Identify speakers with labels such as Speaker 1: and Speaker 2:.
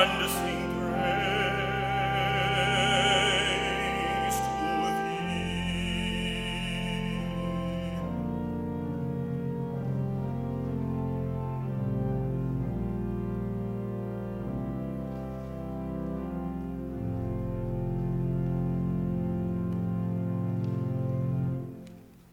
Speaker 1: understand.